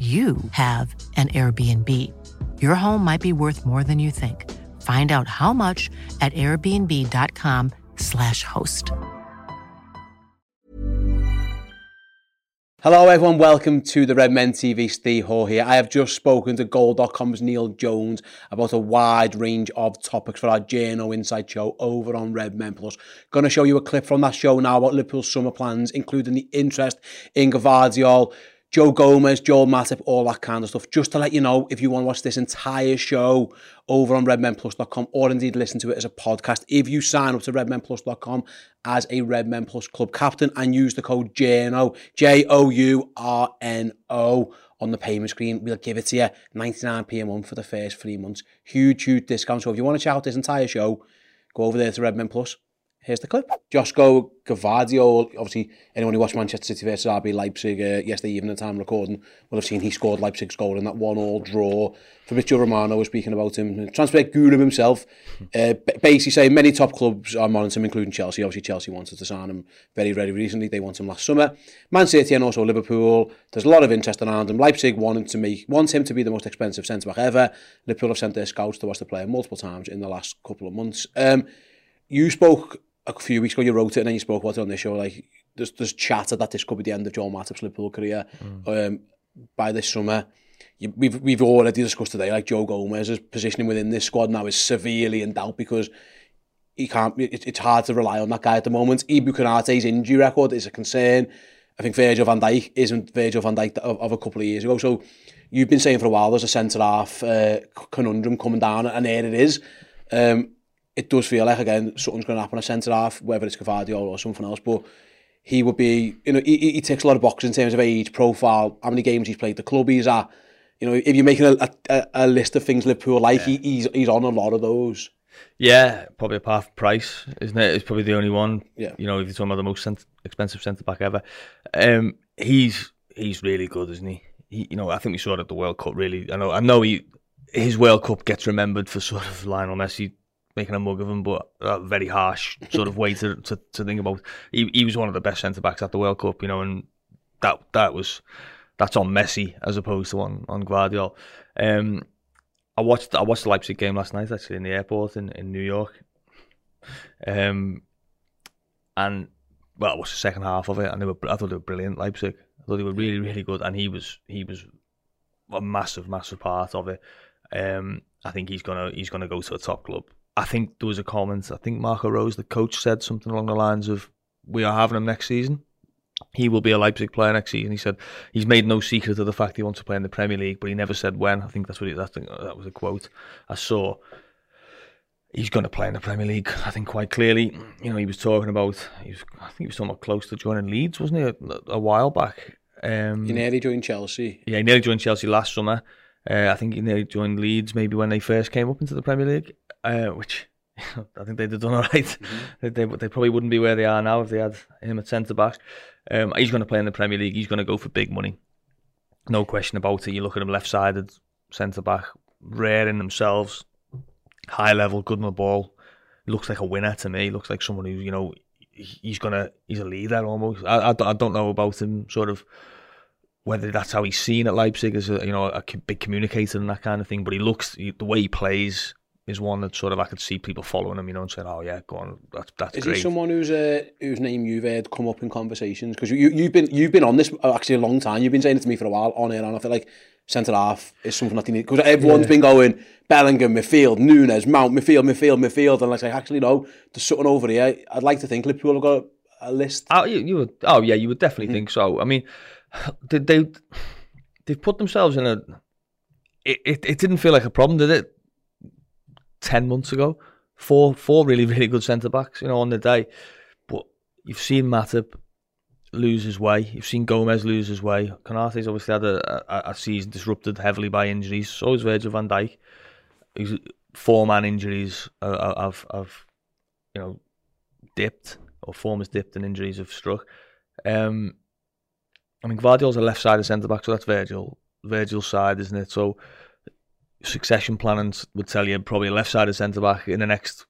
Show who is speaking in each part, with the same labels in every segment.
Speaker 1: you have an Airbnb. Your home might be worth more than you think. Find out how much at airbnb.com/slash host.
Speaker 2: Hello, everyone. Welcome to the Red Men TV. Steve Hall here. I have just spoken to Goal.com's Neil Jones about a wide range of topics for our Journo Inside show over on Red Men Plus. Going to show you a clip from that show now about Liverpool's summer plans, including the interest in Gvardiol, Joe Gomez, Joel Matip, all that kind of stuff. Just to let you know, if you want to watch this entire show over on redmenplus.com or indeed listen to it as a podcast, if you sign up to redmenplus.com as a Red Men Plus club captain and use the code J-O-U-R-N-O on the payment screen, we'll give it to you 99p a month for the first three months. Huge, huge discount. So if you want to check out this entire show, go over there to Red Men Plus Here's the clip. Josko Gvardiol, obviously anyone who watched Manchester City versus RB Leipzig uh, yesterday evening at time recording will have seen he scored Leipzig's goal in that one-all draw. Fabrizio Romano was speaking about him. Transfer guru himself, uh, basically saying many top clubs are monitoring him, including Chelsea. Obviously Chelsea wanted to sign him very, very recently. They want him last summer. Man City and also Liverpool, there's a lot of interest around him. Leipzig want him to, make, wants him to be the most expensive centre-back ever. Liverpool have sent their scouts to watch the player multiple times in the last couple of months. Um, you spoke a few weeks ago you wrote it and then you spoke about it on this show like there's, there's chatter that this could be the end of Joel Matip's Liverpool career. Mm. um, by this summer you, we've, we've already discussed today like Joe Gomez's positioning within this squad now is severely in doubt because he can't it, it's hard to rely on that guy at the moment. Ibou Konate's injury record is a concern. I think Virgil van Dijk isn't Virgil van Dijk of, of a couple of years ago. So you've been saying for a while there's a centre half uh, conundrum coming down and there it is. Um, it does feel like again something's going to happen a centre half, whether it's Gvardiol or something else. But he would be, you know, he, he ticks a lot of boxes in terms of age, profile, how many games he's played, the club he's at. You know, if you're making a, a, a list of things Liverpool like, yeah. he, he's he's on a lot of those.
Speaker 3: Yeah, probably apart from price, isn't it? It's probably the only one.
Speaker 2: Yeah.
Speaker 3: You know, if you're talking about the most cent- expensive centre back ever, um, he's he's really good, isn't he? he? You know, I think we saw it at the World Cup. Really, I know. I know he his World Cup gets remembered for sort of Lionel Messi making a mug of him, but a very harsh sort of way to, to, to think about. He, he was one of the best centre backs at the World Cup, you know, and that that was that's on Messi as opposed to on on Gvardiol. Um, I watched I watched the Leipzig game last night actually in the airport in, in New York. Um, and well, I watched the second half of it, and they were I thought they were brilliant. Leipzig, I thought they were really really good, and he was he was a massive massive part of it. Um, I think he's gonna he's gonna go to a top club. I think there was a comment. I think Marco Rose, the coach, said something along the lines of, "We are having him next season. He will be a Leipzig player next season." He said he's made no secret of the fact he wants to play in the Premier League, but he never said when. I think that's what he, that, that was a quote I saw. He's going to play in the Premier League. I think quite clearly. You know, he was talking about. He was, I think he was somewhat close to joining Leeds, wasn't he, a, a while back?
Speaker 2: Um, he nearly joined Chelsea.
Speaker 3: Yeah, he nearly joined Chelsea last summer. Uh, I think he nearly joined Leeds maybe when they first came up into the Premier League uh, which I think they'd have done all right. mm-hmm. they, they, they probably wouldn't be where they are now if they had him at centre back. Um, he's going to play in the Premier League. He's going to go for big money, no question about it. You look at him left-sided centre back, rare in themselves, high level, good on the ball. He looks like a winner to me. He looks like someone who you know he's gonna he's a leader almost. I, I, I don't know about him sort of whether that's how he's seen at Leipzig as a you know a big communicator and that kind of thing. But he looks the way he plays is one that sort of I could see people following him, you know, and saying, "Oh yeah, go on, that's that's
Speaker 2: Is
Speaker 3: great."
Speaker 2: he someone who's uh, whose name you've heard come up in conversations? Because you, you've been you've been on this uh, actually a long time. You've been saying it to me for a while on air, and I feel like centre half is something that you need because everyone's been going Bellingham, midfield, Nunes, Mount, midfield, midfield, midfield, and like actually no, there's something over here. I'd like to think Liverpool have got a, a list.
Speaker 3: Oh, you, you would. Oh, yeah, you would definitely
Speaker 2: Mm.
Speaker 3: think so. I mean, they they they've put themselves in a. It, it, it didn't feel like a problem, did it? Ten months ago, four four really really good centre backs, you know, on the day. But you've seen Matip lose his way. You've seen Gomez lose his way. Konate's obviously had a, a, a season disrupted heavily by injuries. So is Virgil van Dijk. He's four man injuries have have you know dipped or form has dipped and injuries have struck. Um, I mean, Gvardiol's a left-sided centre back, so that's Virgil. Virgil's side, isn't it? So succession planning would tell you probably a left-sided centre back in the next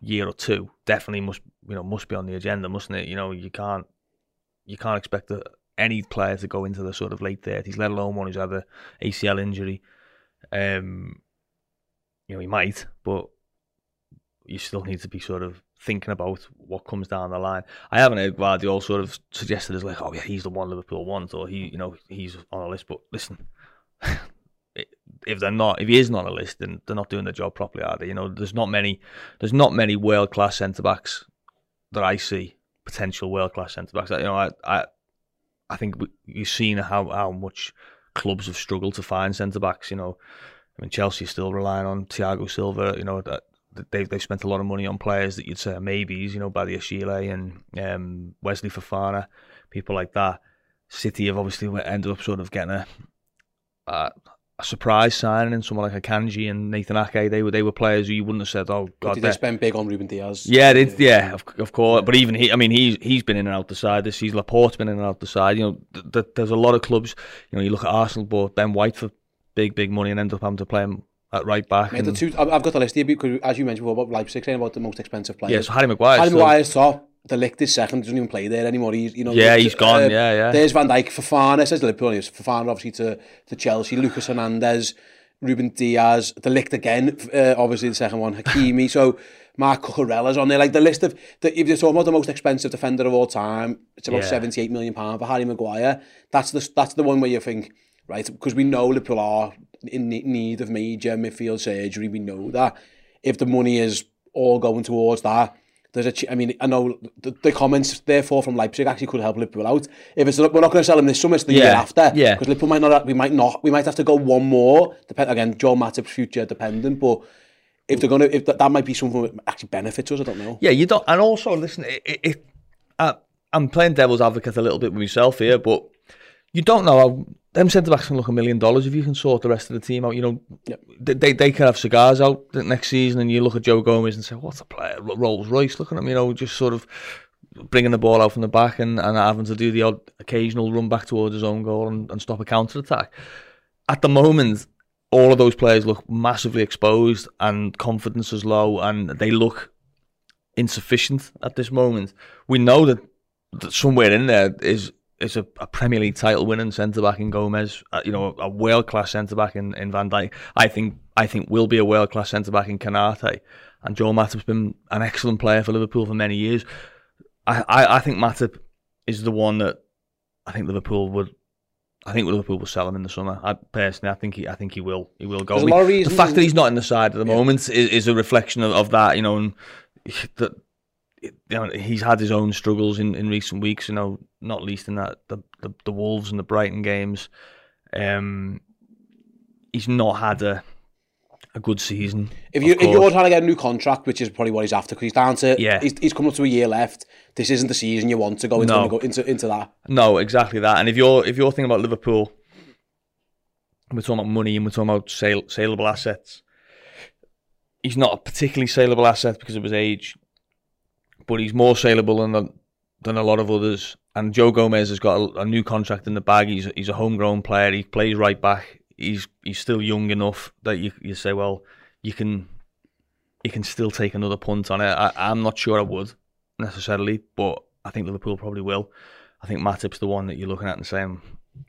Speaker 3: year or two definitely must you know must be on the agenda, mustn't it? You know, you can't you can't expect a, any player to go into the sort of late thirties, let alone one who's had a ACL injury. Um, you know, he might, but you still need to be sort of thinking about what comes down the line. I haven't heard Gvardiol sort of suggested as like, oh yeah, he's the one Liverpool want, or he, you know, he's on a list. But listen, if they're not, if he is not on a list, then they're not doing their job properly, are they? You know, there's not many, there's not many world class centre backs that I see potential world class centre backs. You know, I, I, I think you've seen how how much clubs have struggled to find centre backs. You know, I mean, Chelsea still relying on Thiago Silva. You know that they've they've spent a lot of money on players that you'd say are maybes. You know, Badiashile and um, Wesley Fofana, people like that. City have obviously ended up sort of getting a a, a surprise signing in someone like Akanji and Nathan Ake. They were they were players who you wouldn't have said, oh god,
Speaker 2: did
Speaker 3: they're-
Speaker 2: spend big on Ruben Dias?
Speaker 3: yeah, they, yeah, of, of course. But even he, I mean, he's he's been in and out the side this season. Laporte's been in and out the side. You know, th- th- there's a lot of clubs. You know, you look at Arsenal bought Ben White for big, big money and end up having to play him at right back.
Speaker 2: Mate, the two, I've got the list here because, as you mentioned before, about Leipzig saying about the most expensive players.
Speaker 3: yeah, so Harry Maguire.
Speaker 2: Harry Maguire's top. De Ligt is second. Doesn't even play there anymore. He's you know.
Speaker 3: Yeah, he's gone, yeah, yeah.
Speaker 2: There's Van Dijk, Fofana says Liverpool. He's Fofana obviously to to Chelsea. Lucas Hernandez, Ruben Dias, de Ligt again. Uh, obviously the second one, Hakimi. so Marc Cucurella's on there. Like the list of the, if you're talking about the most expensive defender of all time, it's about
Speaker 3: Yeah.
Speaker 2: 78 million pound for Harry Maguire. That's the that's the one where you think right because we know Liverpool are in need of major midfield surgery. We know that if the money is all going towards that. There's a, I mean, I know the, the comments therefore from Leipzig actually could help Liverpool out. If it's we're not going to sell him this summer, it's the year after.
Speaker 3: yeah.
Speaker 2: because Liverpool might not, we might not, we might have to go one more. Depend again, Joe Matip's future dependent, but if they're going to, if that, that might be something that actually benefits us, I don't know.
Speaker 3: Yeah, you don't. And also, listen, it, I, I'm playing devil's advocate a little bit with myself here, but you don't know how them centre backs can look a million dollars if you can sort the rest of the team out. You know,
Speaker 2: Yep.
Speaker 3: they, they they can have cigars out next season, and you look at Joe Gomez and say, "What's a player? Rolls Royce." looking at him, you know, just sort of bringing the ball out from the back and, and having to do the odd occasional run back towards his own goal and, and stop a counter attack. At the moment, all of those players look massively exposed and confidence is low, and they look insufficient at this moment. We know that, that somewhere in there is is a, a Premier League title winning centre back in Gomez, uh, you know, a world class centre back in, in Van Dijk. I think I think will be a world class centre back in Konaté, and Joel Matip's been an excellent player for Liverpool for many years. I, I, I think Matip is the one that I think Liverpool would. I think Liverpool will sell him in the summer. I personally, I think he, I think he will, he will go.
Speaker 2: There's a
Speaker 3: We- the fact that he's not in the side at the
Speaker 2: Yeah.
Speaker 3: moment is, is a reflection of, of that, you know, and you know, he's had his own struggles in, in recent weeks, you know, not least in that the, the, the Wolves and the Brighton games. Um, he's not had a a good season.
Speaker 2: If you if you're trying to get a new contract, which is probably what he's after, because he's down to,
Speaker 3: Yeah.
Speaker 2: he's, he's come up to a year left. This isn't the season you want to go into
Speaker 3: No.
Speaker 2: go into into that.
Speaker 3: No, exactly that. And if you're if you're thinking about Liverpool, we're talking about money and we're talking about sale, saleable assets. He's not a particularly saleable asset because of his age, but he's more saleable than a, than a lot of others. And Joe Gomez has got a, a new contract in the bag. He's he's a homegrown player. He plays right back. He's he's still young enough that you you say, well, you can you can still take another punt on it. I, I'm not sure I would necessarily, but I think Liverpool probably will. I think Matip's the one that you're looking at and saying,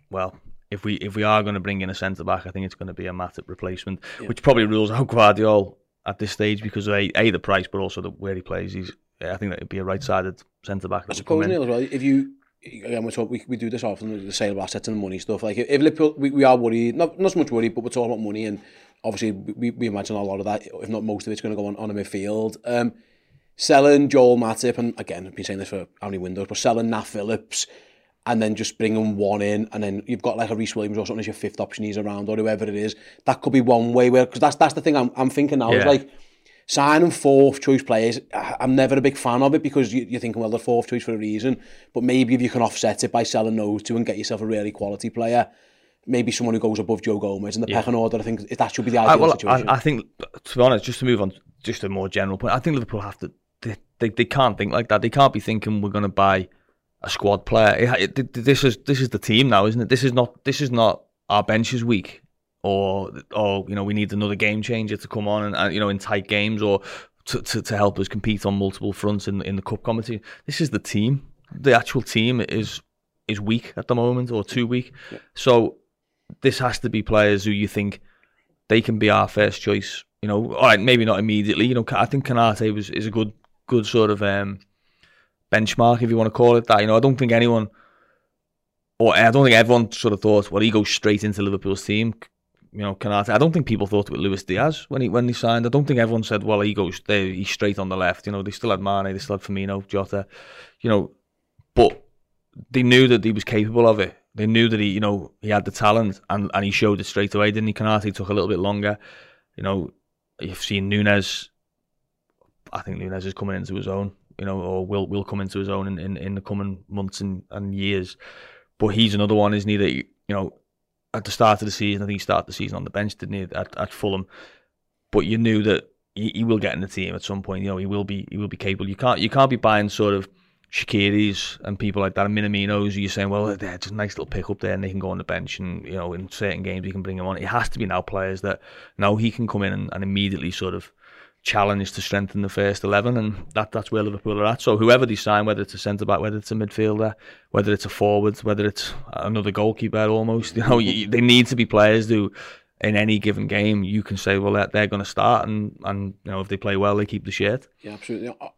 Speaker 3: well, if we if we are going to bring in a centre back, I think it's going to be a Matip replacement, which probably rules out Gvardiol at this stage because of a, a the price, but also the where he plays. He's I think that would be a right-sided centre back.
Speaker 2: I suppose Neil as well. If you again, we talk, we, we do this often, the sale of assets and money stuff. Like if Liverpool, we, we are worried, not not so much worried, but we're talking about money, and obviously we, we imagine a lot of that, if not most of it's going to go on on a midfield. Um, selling Joel Matip, and again, I've been saying this for how many windows, but selling Nat Phillips, and then just bringing one in, and then you've got like a Rhys Williams or something as your fifth option he's around, or whoever it is. That could be one way where, because that's that's the thing I'm, I'm thinking now. Yeah. Is like signing fourth choice players. I'm never a big fan of it because you, you're thinking, well, they're fourth choice for a reason. But maybe if you can offset it by selling those two and get yourself a really quality player, maybe someone who goes above Joe Gomez in the yeah. pecking order. I think that should be the ideal I, well, situation.
Speaker 3: I, I think, to be honest, just to move on, just a more general point, I think Liverpool have to. They, they, they can't think like that. They can't be thinking we're going to buy a squad player. It, it, this is this is the team now, isn't it? This is not this is not our benches week or or you know we need another game changer to come on and, and you know in tight games or to, to, to help us compete on multiple fronts in in the cup competition. This is the team. The actual team is is weak at the moment or too weak. Yeah. So this has to be players who you think they can be our first choice. You know, all right, maybe not immediately. You know, I think Konaté was is a good good sort of um, benchmark if you want to call it that. You know, I don't think anyone or I don't think everyone sort of thought, well, he goes straight into Liverpool's team you know, Konaté. I don't think people thought with Luis Diaz when he when he signed. I don't think everyone said, well, he goes there, he's straight on the left. You know, they still had Mane, they still had Firmino, Jota. You know, but they knew that he was capable of it. They knew that he, you know, he had the talent, and, and he showed it straight away. Didn't he? Konaté took a little bit longer. You know, you've seen Nunez. I think Nunez is coming into his own. You know, or will will come into his own in, in, in the coming months and, and years. But he's another one, isn't he? That you know at the start of the season. I think he started the season on the bench, didn't he, at, at Fulham? But you knew that he, he, will get in the team at some point. You know, he will be he will be capable. You can't you can't be buying sort of Shaqiris and people like that, and Minaminos. You're saying, well, they're just a nice little pick up there, and they can go on the bench, and you know, in certain games he can bring them on. It has to be now players that now he can come in and, and immediately sort of challenge to strengthen the first 11 and that that's where Liverpool are at. So whoever they sign whether it's a centre back whether it's a midfielder whether it's a forward whether it's another goalkeeper almost you know you, they need to be players who in any given game you can say well they're, they're going to start and and you know if they play well they keep the shirt.
Speaker 2: Yeah absolutely. Uh,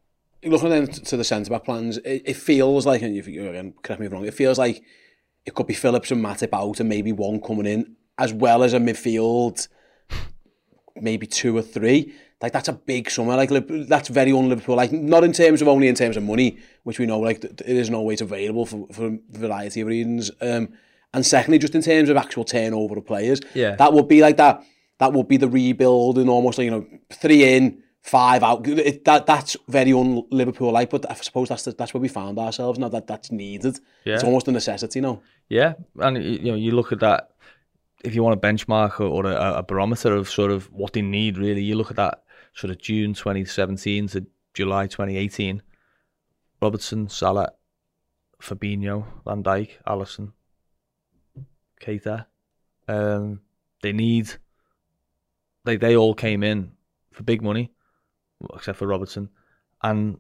Speaker 2: looking then to the centre back plans it, it feels like and you again correct me if wrong it feels like it could be Phillips and Matip out and maybe one coming in as well as a midfield maybe two or three like that's a big summer. Like that's very un-Liverpool. Like not in terms of only in terms of money, which we know like it isn't always available for for a variety of reasons. Um, and secondly, just in terms of actual turnover of players,
Speaker 3: yeah,
Speaker 2: that would be like that. That would be the rebuild and almost like you know three in, five out. It, that that's very un-Liverpool like. But I suppose that's the, that's where we found ourselves now. That that's needed. Yeah. It's almost a necessity now.
Speaker 3: Yeah, and you know you look at that if you want a benchmark or, or a, a, barometer of sort of what they need, really, you look at that sort of June 2017 to July 2018. Robertson, Salah, Fabinho, Van Dijk, Alisson, Keita. Um, they need. They they all came in for big money, except for Robertson, and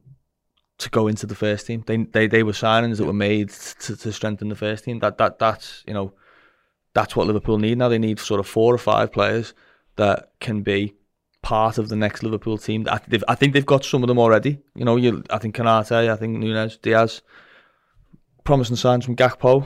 Speaker 3: to go into the first team. They they they were signings that were made to, to strengthen the first team. That that that's you know, that's what Liverpool need now. They need sort of four or five players that can be part of the next Liverpool team. I, I think they've got some of them already. You know, you, I think Konaté, I think Nunez, Diaz, promising signs from Gakpo.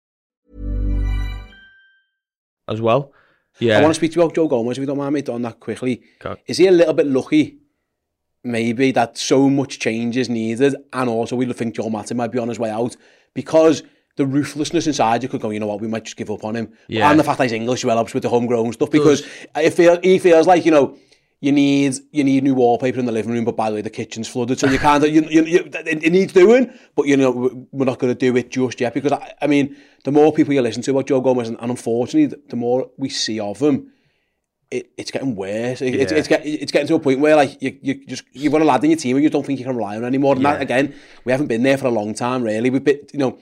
Speaker 3: As well. Yeah.
Speaker 2: I want to speak to you about Joe Gomez, if you don't mind me doing that quickly.
Speaker 3: Okay.
Speaker 2: Is he a little bit lucky, maybe, that so much change is needed, and also we think Joe Matip might be on his way out, because the ruthlessness inside you could go, you know what, we might just give up on him.
Speaker 3: Yeah.
Speaker 2: And the fact that he's English well helps with the homegrown stuff, because it feel, he feels like, you know, you need you need new wallpaper in the living room, but by the way, the kitchen's flooded, so you can't. You, you, you, it, needs doing, but you know we're not going to do it just yet because I, I mean, the more people you listen to about Joe Gomez, and, and unfortunately, the, more we see of him, it, it's getting worse. It, it's,
Speaker 3: Yeah.
Speaker 2: it's, get, it's getting to a point where like you, you just you've got a lad in your team and you don't think you can rely on anymore. And that again, we haven't been there for a long time, really. We've been, you know,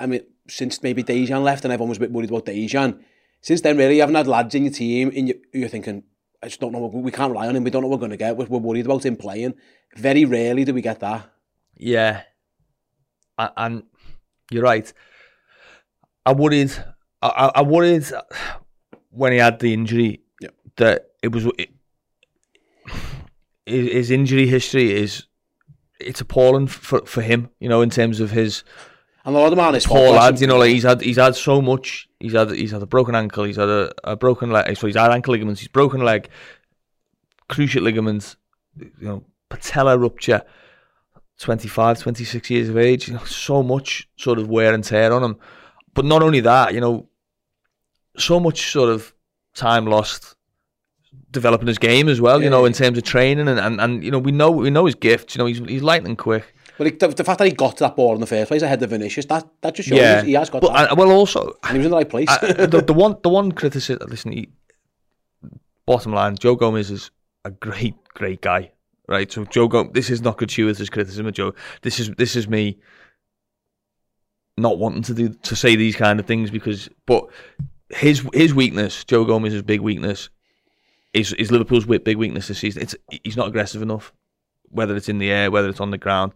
Speaker 2: I mean, since maybe Dejan left and everyone was a bit worried about Dejan. Since then, really, you haven't had lads in your team and you, you're thinking, I just don't know, we can't rely on him, we don't know what we're going to get, we're, we're worried about him playing. Very rarely do we get that.
Speaker 3: Yeah. And you're right. I worried. I, worried when he had the injury
Speaker 2: Yeah.
Speaker 3: that it was it, his his injury history is it's appalling for for him. You know, in terms of his
Speaker 2: And a lot of man is
Speaker 3: poor lads. You know, like he's had he's had so much. He's had he's had a broken ankle. He's had a, a broken leg. So he's had ankle ligaments. He's broken leg, cruciate ligaments. You know, patella rupture. 25, 26 years of age. You know, so much sort of wear and tear on him. But not only that, you know, so much sort of time lost developing his game as well. You know, in terms of training and, and, and you know we know we know his gifts. You know, he's he's lightning quick.
Speaker 2: But it, the, the fact that he got to that ball in the first place ahead of Vinicius, that, that just shows
Speaker 3: Yeah,
Speaker 2: he has got
Speaker 3: but
Speaker 2: that.
Speaker 3: and- well also
Speaker 2: and he was in the right place.
Speaker 3: I- the, the one the one criticism. Listen, he, bottom line, Joe Gomez is a great great guy, right? So Joe Gomez, this is not gratuitous criticism of Joe. This is this is me not wanting to do to say these kind of things because, but his his weakness, Joe Gomez's big weakness, is is Liverpool's big weakness this season. It's he's not aggressive enough, whether it's in the air, whether it's on the ground.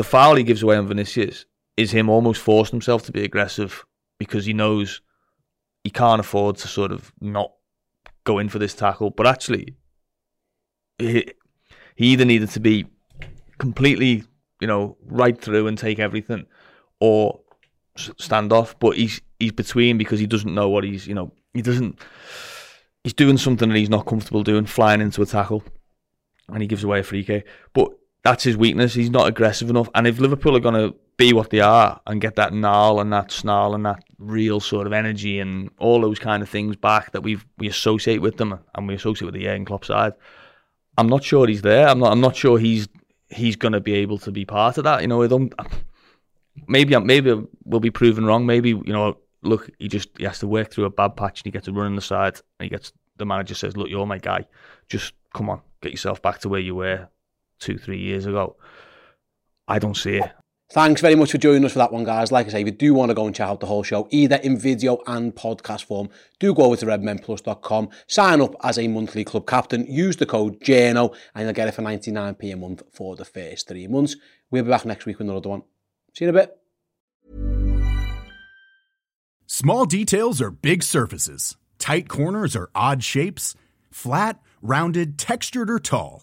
Speaker 3: The foul he gives away on Vinicius is him almost forcing himself to be aggressive because he knows he can't afford to sort of not go in for this tackle. But actually, he, he either needed to be completely, you know, right through and take everything, or stand off. But he's he's between because he doesn't know what he's, you know, he doesn't. He's doing something that he's not comfortable doing, flying into a tackle, and he gives away a free kick. But that's his weakness. He's not aggressive enough. And if Liverpool are going to be what they are and get that gnarl and that snarl and that real sort of energy and all those kind of things back that we we associate with them and we associate with the Jurgen Klopp side, I'm not sure he's there. I'm not. I'm not sure he's he's going to be able to be part of that. You know, I don't. Maybe maybe we'll be proven wrong. Maybe you know, look, he just he has to work through a bad patch and he gets a run in the side and he gets the manager says, look, you're my guy. Just come on, get yourself back to where you were two, three years ago. I don't see it.
Speaker 2: Thanks very much for joining us for that one, guys. Like I say, if you do want to go and check out the whole show, either in video and podcast form, do go over to redmenplus.com, sign up as a monthly club captain, use the code JNO, and you'll get it for 99p a month for the first three months. We'll be back next week with another one. See you in a bit.
Speaker 4: Small details are big surfaces. Tight corners are odd shapes. Flat, rounded, textured, or tall.